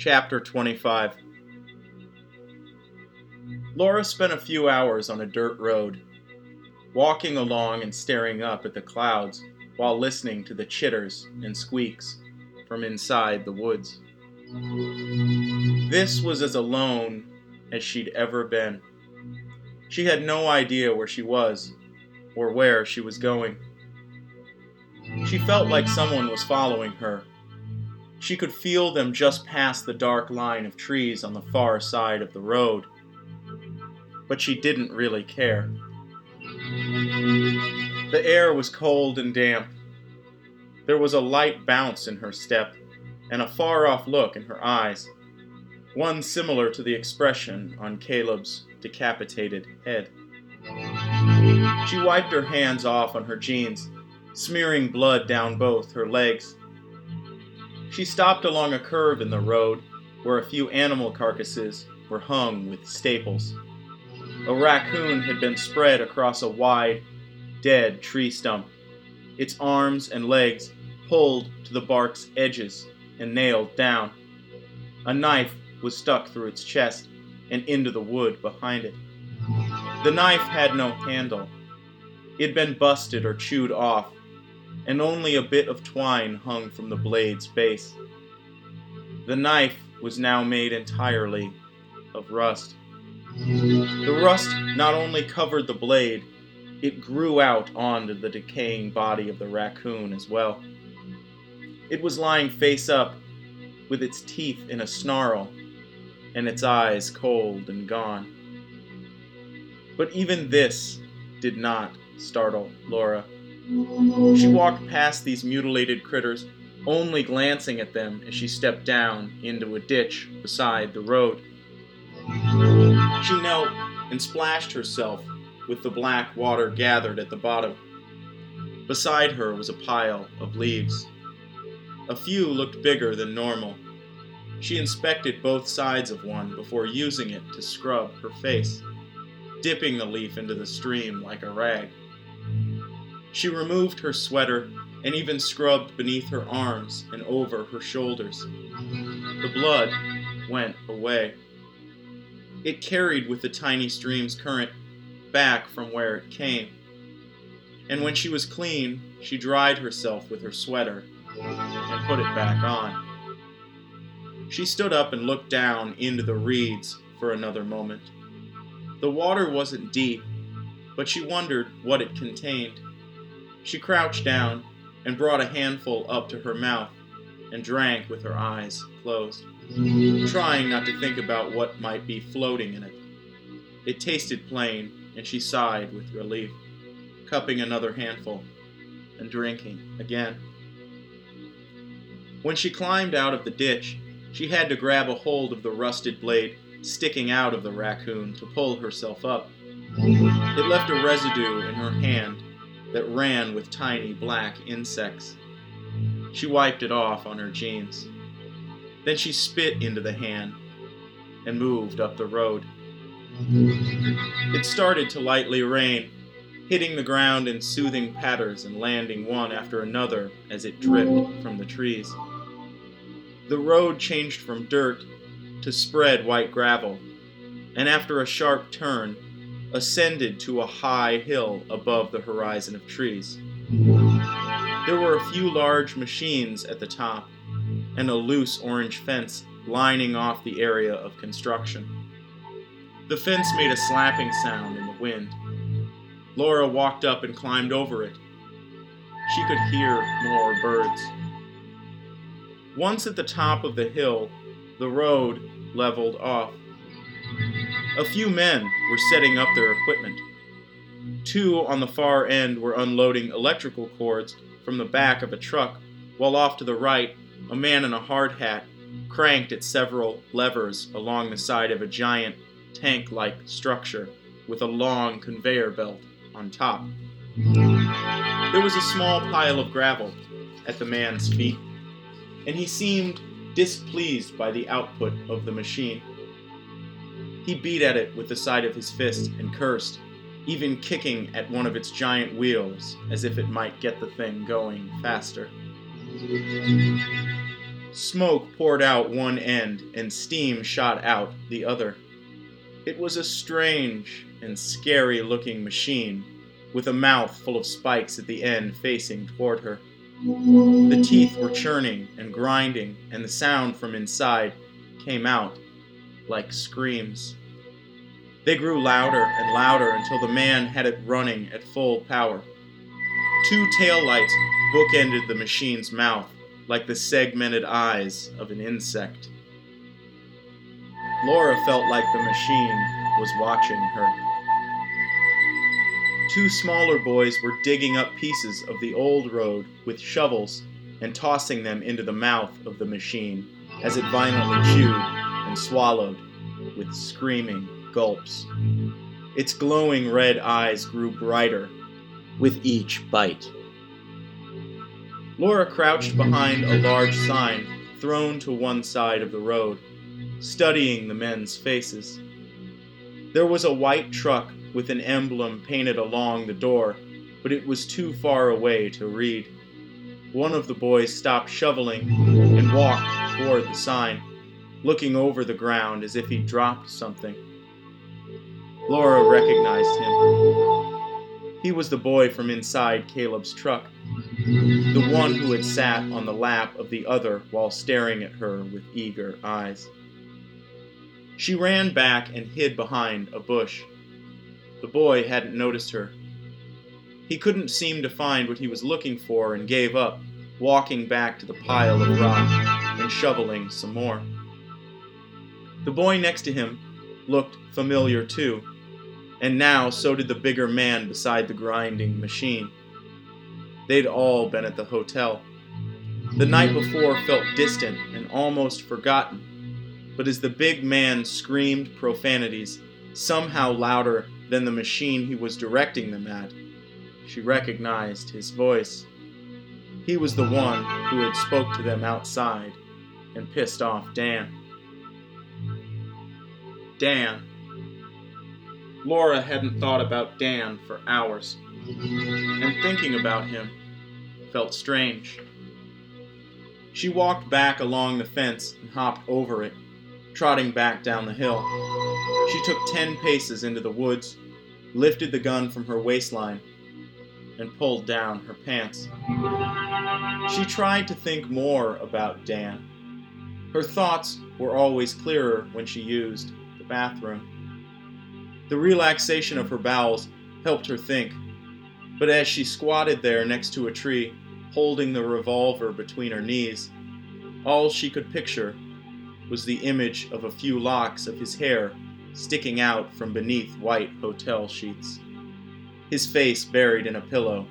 Chapter 25 Laura spent a few hours on a dirt road, walking along and staring up at the clouds while listening to the chitters and squeaks from inside the woods. This was as alone as she'd ever been. She had no idea where she was or where she was going. She felt like someone was following her. She could feel them just past the dark line of trees on the far side of the road. But she didn't really care. The air was cold and damp. There was a light bounce in her step and a far off look in her eyes, one similar to the expression on Caleb's decapitated head. She wiped her hands off on her jeans, smearing blood down both her legs. She stopped along a curve in the road where a few animal carcasses were hung with staples. A raccoon had been spread across a wide, dead tree stump, its arms and legs pulled to the bark's edges and nailed down. A knife was stuck through its chest and into the wood behind it. The knife had no handle. It had been busted or chewed off, and only a bit of twine hung from the blade's base. The knife was now made entirely of rust. The rust not only covered the blade, it grew out onto the decaying body of the raccoon as well. It was lying face up, with its teeth in a snarl, and its eyes cold and gone. But even this did not startle Laura. She walked past these mutilated critters, only glancing at them as she stepped down into a ditch beside the road. She knelt and splashed herself with the black water gathered at the bottom. Beside her was a pile of leaves. A few looked bigger than normal. She inspected both sides of one before using it to scrub her face, dipping the leaf into the stream like a rag. She removed her sweater and even scrubbed beneath her arms and over her shoulders. The blood went away. It carried with the tiny stream's current back from where it came. And when she was clean, she dried herself with her sweater and put it back on. She stood up and looked down into the reeds for another moment. The water wasn't deep, but she wondered what it contained. She crouched down and brought a handful up to her mouth and drank with her eyes closed, trying not to think about what might be floating in it. It tasted plain, and she sighed with relief, cupping another handful and drinking again. When she climbed out of the ditch, she had to grab a hold of the rusted blade sticking out of the raccoon to pull herself up. It left a residue in her hand that ran with tiny black insects. She wiped it off on her jeans. Then she spit into the hand and moved up the road. It started to lightly rain, hitting the ground in soothing patters and landing one after another as it dripped from the trees. The road changed from dirt to spread white gravel, and after a sharp turn, ascended to a high hill above the horizon of trees. There were a few large machines at the top, and a loose orange fence lining off the area of construction. The fence made a slapping sound in the wind. Laura walked up and climbed over it. She could hear more birds. Once at the top of the hill, the road leveled off. A few men were setting up their equipment. Two on the far end were unloading electrical cords from the back of a truck, while off to the right, a man in a hard hat cranked at several levers along the side of a giant tank like structure with a long conveyor belt on top. There was a small pile of gravel at the man's feet and he seemed displeased by the output of the machine. He beat at it with the side of his fist and cursed, even kicking at one of its giant wheels as if it might get the thing going faster. Smoke poured out one end and steam shot out the other. It was a strange and scary looking machine with a mouth full of spikes at the end facing toward her. The teeth were churning and grinding, and the sound from inside came out like screams. They grew louder and louder until the man had it running at full power. Two taillights bookended the machine's mouth like the segmented eyes of an insect. Laura felt like the machine was watching her. Two smaller boys were digging up pieces of the old road with shovels and tossing them into the mouth of the machine as it violently chewed and swallowed with screaming gulps. Its glowing red eyes grew brighter with each bite. Laura crouched behind a large sign thrown to one side of the road, studying the men's faces. There was a white truck with an emblem painted along the door, but it was too far away to read. One of the boys stopped shoveling and walked toward the sign, looking over the ground as if he dropped something. Laura recognized him. He was the boy from inside Caleb's truck the one who had sat on the lap of the other while staring at her with eager eyes. She ran back and hid behind a bush. The boy hadn't noticed her. He couldn't seem to find what he was looking for and gave up, walking back to the pile of rock and shoveling some more. The boy next to him looked familiar too, and now so did the bigger man beside the grinding machine. They'd all been at the hotel. The night before felt distant and almost forgotten, but as the big man screamed profanities, somehow louder than the machine he was directing them at, she recognized his voice. He was the one who had spoke to them outside and pissed off Dan. Dan. Laura hadn't thought about Dan for hours, and thinking about him felt strange. She walked back along the fence and hopped over it, trotting back down the hill. She took ten paces into the woods, lifted the gun from her waistline, and pulled down her pants. She tried to think more about Dan. Her thoughts were always clearer when she used the bathroom. The relaxation of her bowels helped her think but as she squatted there next to a tree, holding the revolver between her knees, all she could picture was the image of a few locks of his hair sticking out from beneath white hotel sheets. His face buried in a pillow,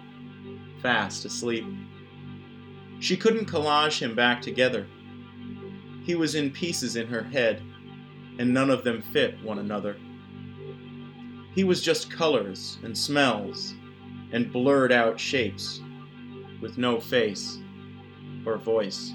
fast asleep. She couldn't collage him back together. He was in pieces in her head, and none of them fit one another. He was just colors and smells and blurred out shapes with no face or voice.